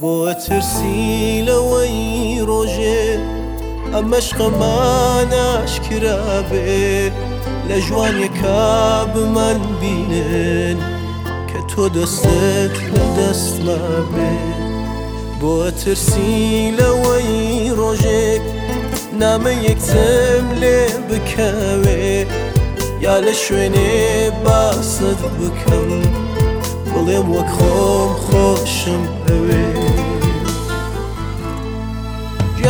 بۆ ترسی لەوەی ڕۆژێ ئەمەشقەماناشکرا بێ. لە ژوانیەکە بمان بینن کە تۆ دەستت لە دەستما بێ بۆ ترسی لەوەی ڕۆژێک نامە یەکتم لێ بکەوێ. یا لە شوێنێ باست بکەم بڵێم وەک خۆم خۆشم ئەوێ.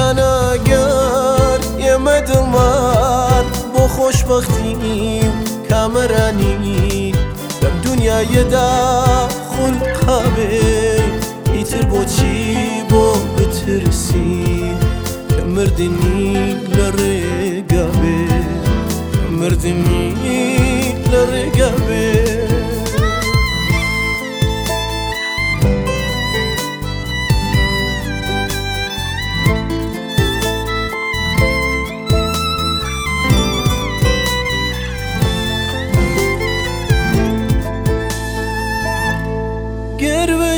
گیانەگەر ئێمە دڵمان بۆ خۆشببختیم کامەرانی لەم دنیاەدا خولقابێ ئیتر بۆچی بۆ بترسین کە مردنی لە ڕێگا بێ مردنی لە ڕێگا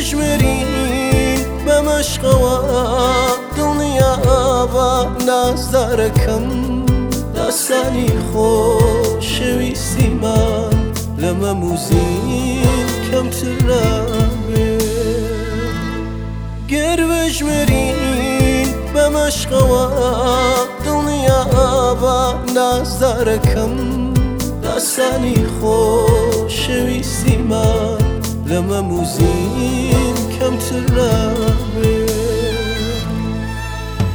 بژمێری بەمەشقەوە دڵنیابا نازدارەکەم داسانی خۆشەویستیمان لەمە موزین کەمترابێ گەر بژمێرین بەمەشقەوە دڵنیابا نازدارەکەم داسانی خۆشەویستیمان لەمە موزین کەمتر نابێ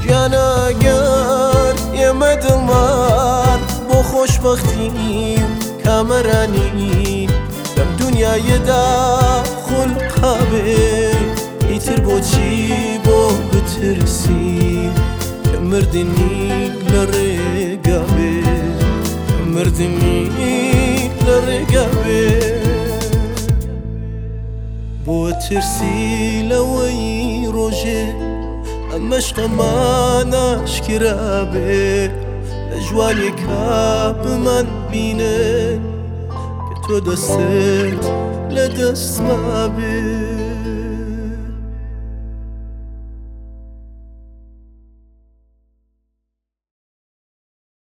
گیانەگەر ئێمە دڵمان بۆ خۆشببختیم کامەرانی لەم دنیاەدا خولقابێ ئیتر بۆچی بۆ بترسیم؟ کە مردنی لە ڕێگا بێ مردنی لە ڕێگا ترسی لەوەی ڕۆژێ ئەمەشقەماناشکرا بێ لە ژوانێکا بمان بینن کە تۆ دەستت لە دەستما بێ